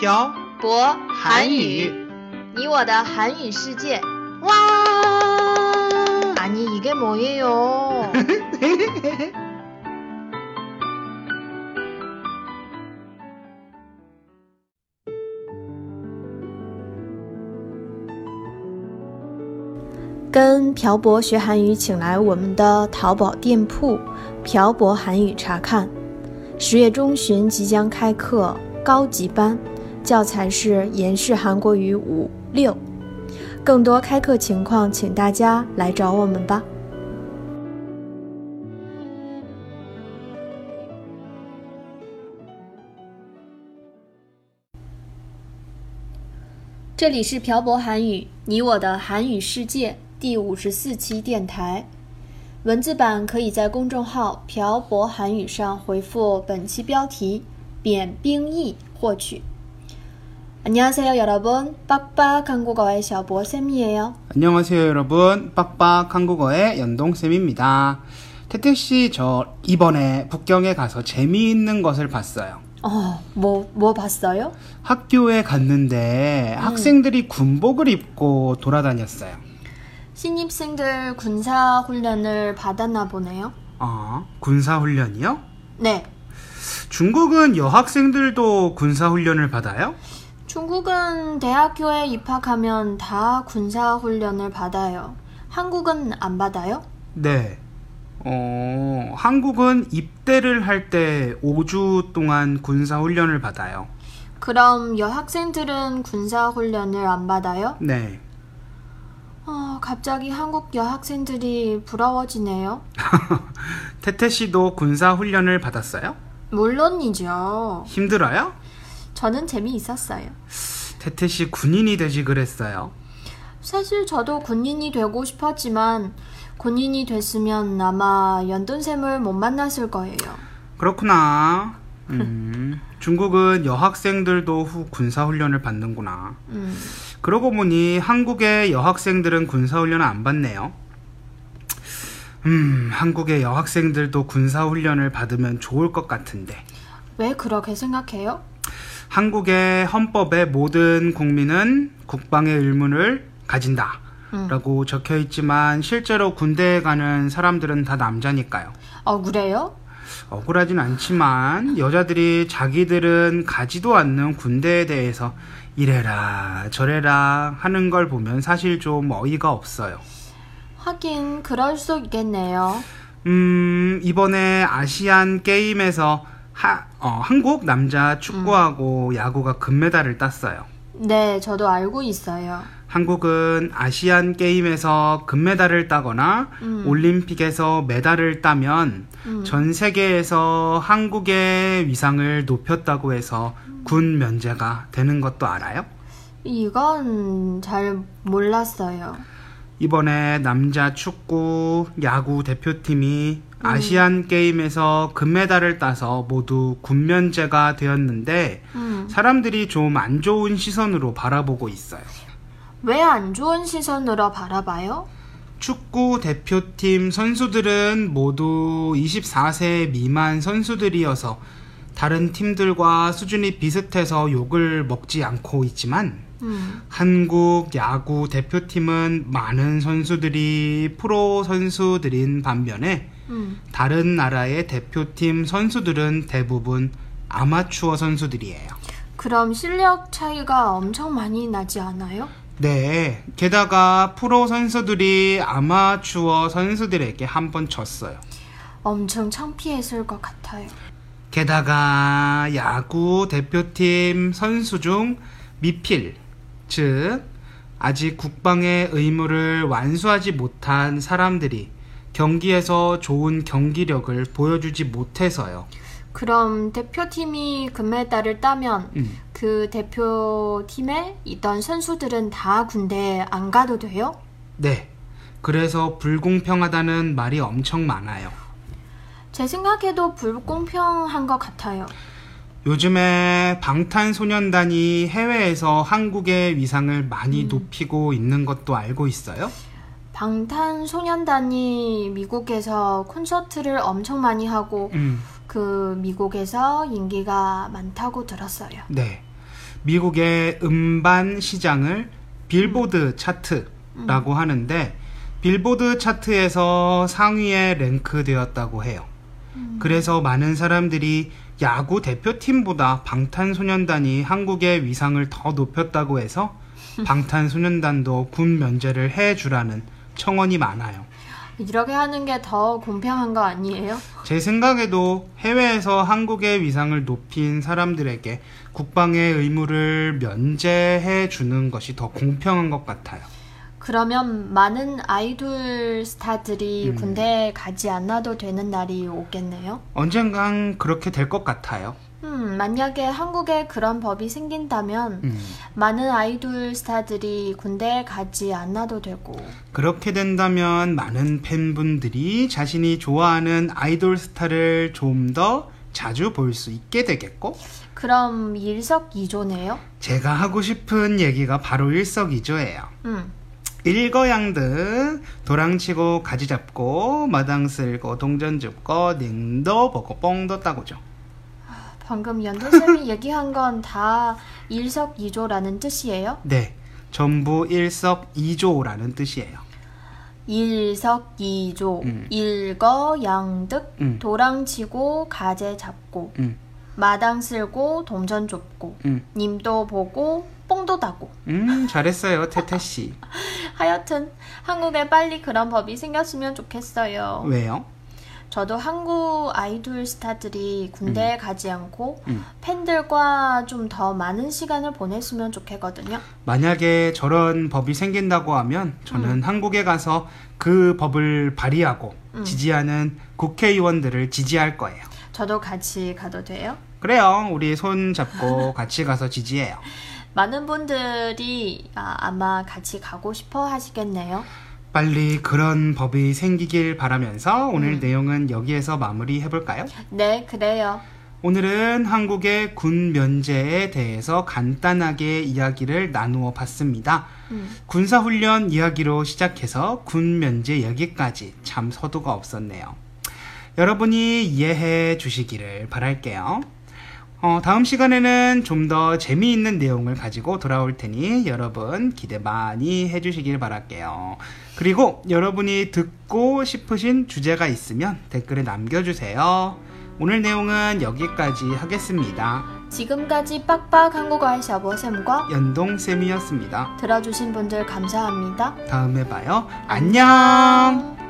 漂博韩语你我的韩语世界 와 아니 이게 뭐예요? ”跟朴博学韩语，请来我们的淘宝店铺“朴博韩语”查看。十月中旬即将开课高级班， 教材是延世韩国语五六。更多开课情况，请大家来找我们吧。这里是漂泊韩语，你我的韩语世界第五十四期电台。文字版可以在公众号“漂泊韩语”上回复本期标题“扁兵役”获取。 안녕하세요 여러분 빡빡 한국어의셔보쌤이에요 안녕하세요 여러분 빡빡 한국어의 연동쌤입니다 태태 씨, 저 이번에 북경에 가서 재미있는 것을 봤어요. 어, 뭐, 뭐 봤어요? 학교에 갔는데 음. 학생들이 군복을 입고 돌아다녔어요. 신입생들 군사 훈련을 받았나 보네요. 아, 군사 훈련이요? 네. 중국은 여학생들도 군사 훈련을 받아요? 중국은 대학교에 입학하면 다 군사 훈련을 받아요. 한국은 안 받아요? 네. 어, 한국은 입대를 할 때 5주 동안 군사 훈련을 받아요. 그럼 여학생들은 군사 훈련을 안 받아요? 네. 어, 갑자기 한국 여학생들이 부러워지네요. 태태 씨도 군사 훈련을 받았어요? 물론이죠. 힘들어요? 저는 재미있었어요. 태태 씨 군인이 되지 그랬어요. 사실 저도 군인이 되고 싶었지만 군인이 됐으면 아마 연돈샘을 못 만났을 거예요. 그렇구나. 음, 중국은 여학생들도 후 군사훈련을 받는구나. 음, 그러고 보니 한국의 여학생들은 군사훈련을 안 받네요. 음, 한국의 여학생들도 군사훈련을 받으면 좋을 것 같은데. 왜 그렇게 생각해요? 한국의 헌법에 모든 국민은 국방의 의무를 가진다. 음. 라고 적혀 있지만 실제로 군대에 가는 사람들은 다 남자니까요. 어, 그래요? 억울하진 않지만 여자들이 자기들은 가지도 않는 군대에 대해서 이래라 저래라 하는 걸 보면 사실 좀 어이가 없어요. 하긴 그럴 수 있겠네요. 음, 이번에 아시안 게임에서 하, 어, 한국 남자 축구하고 야구가 금메달을 땄어요. 네, 저도 알고 있어요. 한국은 아시안 게임에서 금메달을 따거나 음. 올림픽에서 메달을 따면 음. 전 세계에서 한국의 위상을 높였다고 해서 군 면제가 되는 것도 알아요? 이건 잘 몰랐어요. 이번에 남자 축구, 야구 대표팀이 아시안 게임에서 금메달을 따서 모두 군 면제가 되었는데 음, 사람들이 좀 안 좋은 시선으로 바라보고 있어요. 왜 안 좋은 시선으로 바라봐요? 축구 대표팀 선수들은 모두 24세 미만 선수들이어서 다른 팀들과 수준이 비슷해서 욕을 먹지 않고 있지만 음, 한국 야구 대표팀은 많은 선수들이 프로 선수들인 반면에 음. 다른 나라의 대표팀 선수들은 대부분 아마추어 선수들이에요. 그럼 실력 차이가 엄청 많이 나지 않아요? 네. 게다가 프로 선수들이 아마추어 선수들에게 한 번 졌어요. 엄청 창피했을 것 같아요. 게다가 야구 대표팀 선수 중 미필, 즉, 아직 국방의 의무를 완수하지 못한 사람들이 경기에서 좋은 경기력을 보여주지 못해서요. 그럼 대표팀이 금메달을 따면 음, 그 대표팀에 있던 선수들은 다 군대에 안 가도 돼요? 네. 그래서 불공평하다는 말이 엄청 많아요. 제 생각에도 불공평한 것 같아요. 요즘에 방탄소년단이 해외에서 한국의 위상을 많이 높이고 있는 것도 알고 있어요? 방탄소년단이 미국에서 콘서트를 엄청 많이 하고 음, 그 미국에서 인기가 많다고 들었어요. 네. 미국의 음반 시장을 빌보드 차트라고 하는데 빌보드 차트에서 상위에 랭크되었다고 해요. 그래서 많은 사람들이 야구 대표팀보다 방탄소년단이 한국의 위상을 더 높였다고 해서 방탄소년단도 군 면제를 해주라는 청원이 많아요. 이렇게 하는 게 더 공평한 거 아니에요? 제 생각에도 해외에서 한국의 위상을 높인 사람들에게 국방의 의무를 면제해 주는 것이 더 공평한 것 같아요. 그러면 많은 아이돌 스타들이 음. 군대에 가지 않아도 되는 날이 오겠네요. 언젠간 그렇게 될 것 같아요. 음, 만약에 한국에 그런 법이 생긴다면 음, 많은 아이돌 스타들이 군대에 가지 않아도 되고 그렇게 된다면 많은 팬분들이 자신이 좋아하는 아이돌 스타를 좀 더 자주 볼 수 있게 되겠고, 그럼 일석이조네요. 제가 하고 싶은 얘기가 바로 일석이조예요. 음, 일거양득 도랑치고 가지 잡고 마당 쓸고 동전 줍고 냉도 보고 뽕도 따고죠. 방금 연도쌤이 얘기한 건 다 일석이조라는 뜻이에요? 네, 전부 일석이조라는 뜻이에요. 일석이조, 음. 일거양득, 음. 도랑치고 가재 잡고, 음, 마당 쓸고 동전 좁고, 음, 님도 보고 뽕도 따고. 음, 잘했어요, 태태 씨. 하여튼 한국에 빨리 그런 법이 생겼으면 좋겠어요. 왜요? 저도 한국 아이돌 스타들이 군대에 가지 않고 음. 팬들과 좀 더 많은 시간을 보냈으면 좋겠거든요. 만약에 저런 법이 생긴다고 하면 저는 한국에 가서 그 법을 발의하고 음. 지지하는 국회의원들을 지지할 거예요. 저도 같이 가도 돼요? 그래요, 우리 손 잡고 같이 가서 지지해요. 많은 분들이 아, 아마 같이 가고 싶어 하시겠네요. 빨리 그런 법이 생기길 바라면서 오늘 음. 내용은 여기에서 마무리 해볼까요? 네, 그래요. 오늘은 한국의 군 면제에 대해서 간단하게 이야기를 나누어 봤습니다. 음. 군사훈련 이야기로 시작해서 군 면제 여기까지 참 서두가 없었네요. 여러분이 이해해 주시기를 바랄게요. 어, 다음 시간에는 좀 더 재미있는 내용을 가지고 돌아올 테니 여러분 기대 많이 해주시길 바랄게요. 그리고 여러분이 듣고 싶으신 주제가 있으면 댓글에 남겨주세요. 오늘 내용은 여기까지 하겠습니다. 지금까지 빡빡 한국어의 샤버쌤과 연동쌤이었습니다. 들어주신 분들 감사합니다. 다음에 봐요. 안녕!